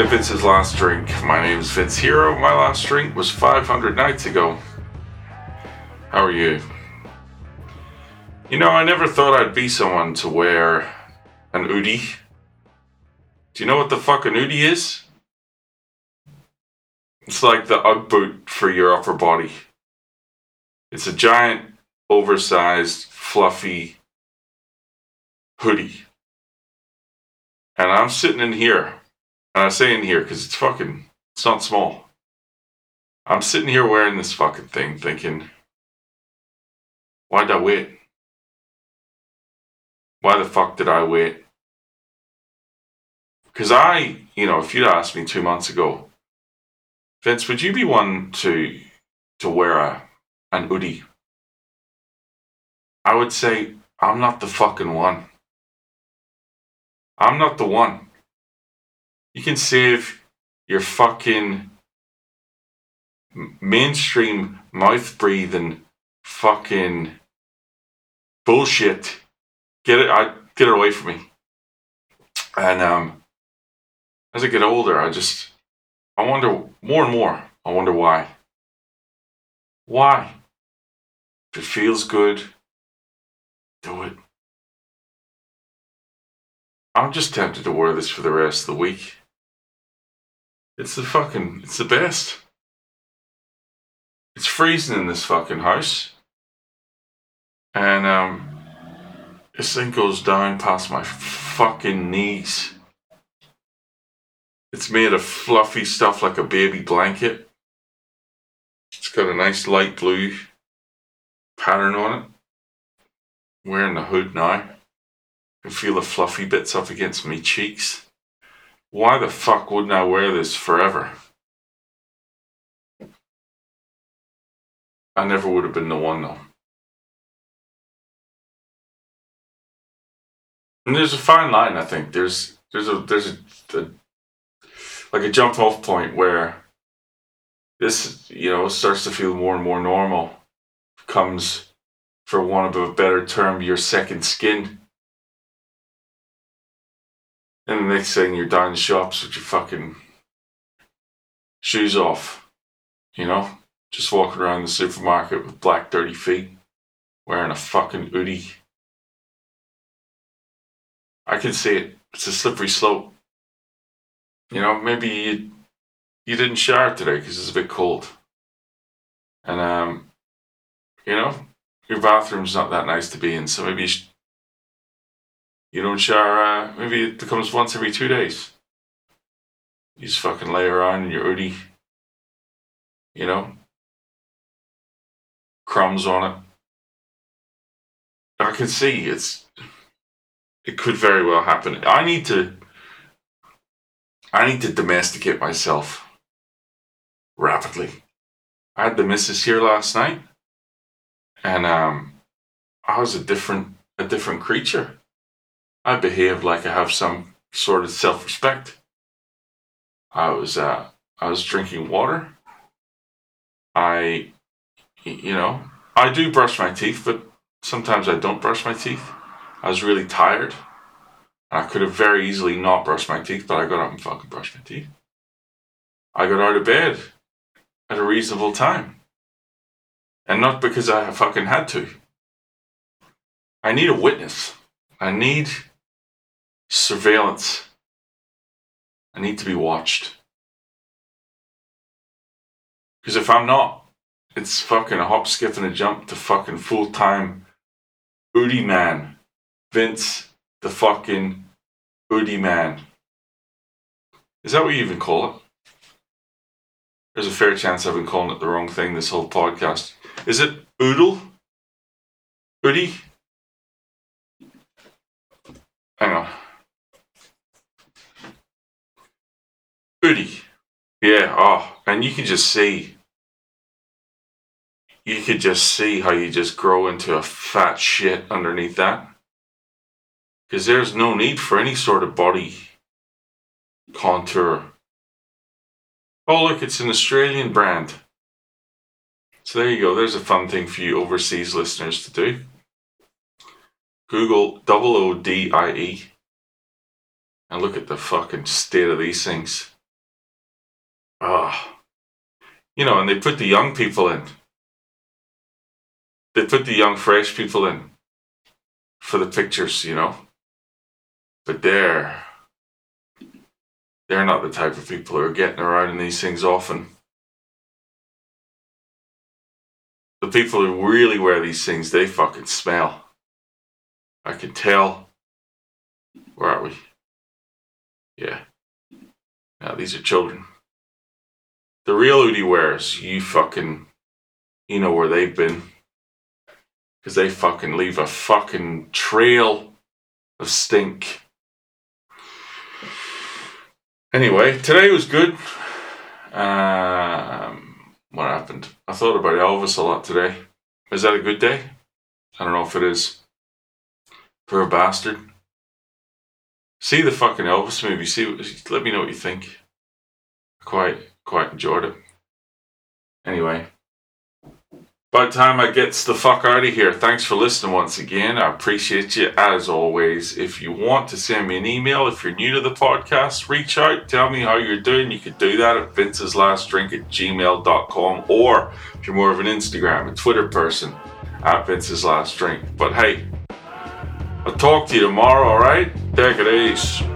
To Vince's Last Drink. My name is Vince Hero. My last drink was 500 nights ago. How are you? You know, I never thought I'd be someone to wear an Oodie. Do you know what the fuck an Oodie is? It's like the Ugg boot for your upper body. It's a giant, oversized, fluffy hoodie. And I'm sitting in here. And I say in here because it's fucking, it's not small. I'm sitting here wearing this fucking thing thinking, why'd I wait? Why the fuck did I wait? Because I, you know, if you'd asked me two months ago, Vince, would you be one to to wear a an hoodie? I would say I'm not the fucking one. I'm not the one. You can save your fucking mainstream mouth breathing fucking bullshit. Get it I get it away from me. And um as I get older I just I wonder more and more. I wonder why. Why? If it feels good, do it. I'm just tempted to wear this for the rest of the week. It's the fucking, it's the best. It's freezing in this fucking house. And, um, this thing goes down past my fucking knees. It's made of fluffy stuff like a baby blanket. It's got a nice light blue pattern on it. I'm wearing the hood now. I can feel the fluffy bits up against my cheeks. Why the fuck wouldn't I wear this forever? I never would have been the one though. And there's a fine line, I think. There's there's a there's a, a like a jump off point where this you know starts to feel more and more normal comes for want of a better term your second skin and the next thing you're down the shops with your fucking shoes off you know? Just walking around the supermarket with black dirty feet wearing a fucking hoodie. I can see it. It's a slippery slope. You know, maybe you, you didn't shower today because it's a bit cold. And, um, you know, your bathroom's not that nice to be in, so maybe you, sh- you don't uh, maybe it becomes once every two days. You just fucking lay around in your hoodie, you know, crumbs on it. I can see it's, it could very well happen. I need to I need to domesticate myself rapidly. I had the missus here last night, and um, I was a different a different creature. I behaved like I have some sort of self respect. I was uh, I was drinking water. I, you know, I do brush my teeth, but sometimes I don't brush my teeth. I was really tired. I could have very easily not brushed my teeth, but I got up and fucking brushed my teeth. I got out of bed at a reasonable time. And not because I fucking had to. I need a witness. I need surveillance. I need to be watched. Because if I'm not, it's fucking a hop, skip, and a jump to fucking full time Oodie man, Vince the fucking hoodie man. Is that what you even call it? There's a fair chance I've been calling it the wrong thing this whole podcast. Is it Oodie? Hoodie? Hang on. Yeah, oh, and you can just see. You could just see how you just grow into a fat shit underneath that because there's no need for any sort of body contour. Oh, look, it's an Australian brand. So there you go. There's a fun thing for you overseas listeners to do. Google double O D I E and look at the fucking state of these things. Ah, you know, and they put the young people in. They put the young, fresh people in for the pictures, you know. But they're they're not the type of people who are getting around in these things often. The people who really wear these things, they fucking smell. I can tell. Where are we? Yeah. Now these are children. The real Oodie wears, you fucking, you know where they've been. Because they fucking leave a fucking trail of stink. Anyway, today was good. Um, what happened? I thought about Elvis a lot today. Is that a good day? I don't know if it is. For a bastard. See the fucking Elvis movie. See, let me know what you think. Quite, quite enjoyed it. Anyway, by the time I gets the fuck out of here, thanks for listening once again. I appreciate you as always. If you want to send me an email, if you're new to the podcast, reach out, tell me how you're doing. You could do that at Vince's Last Drink at gmail.com or if you're more of an Instagram, and Twitter person, at Vince's Last Drink. But hey, I'll talk to you tomorrow, alright? Take it easy.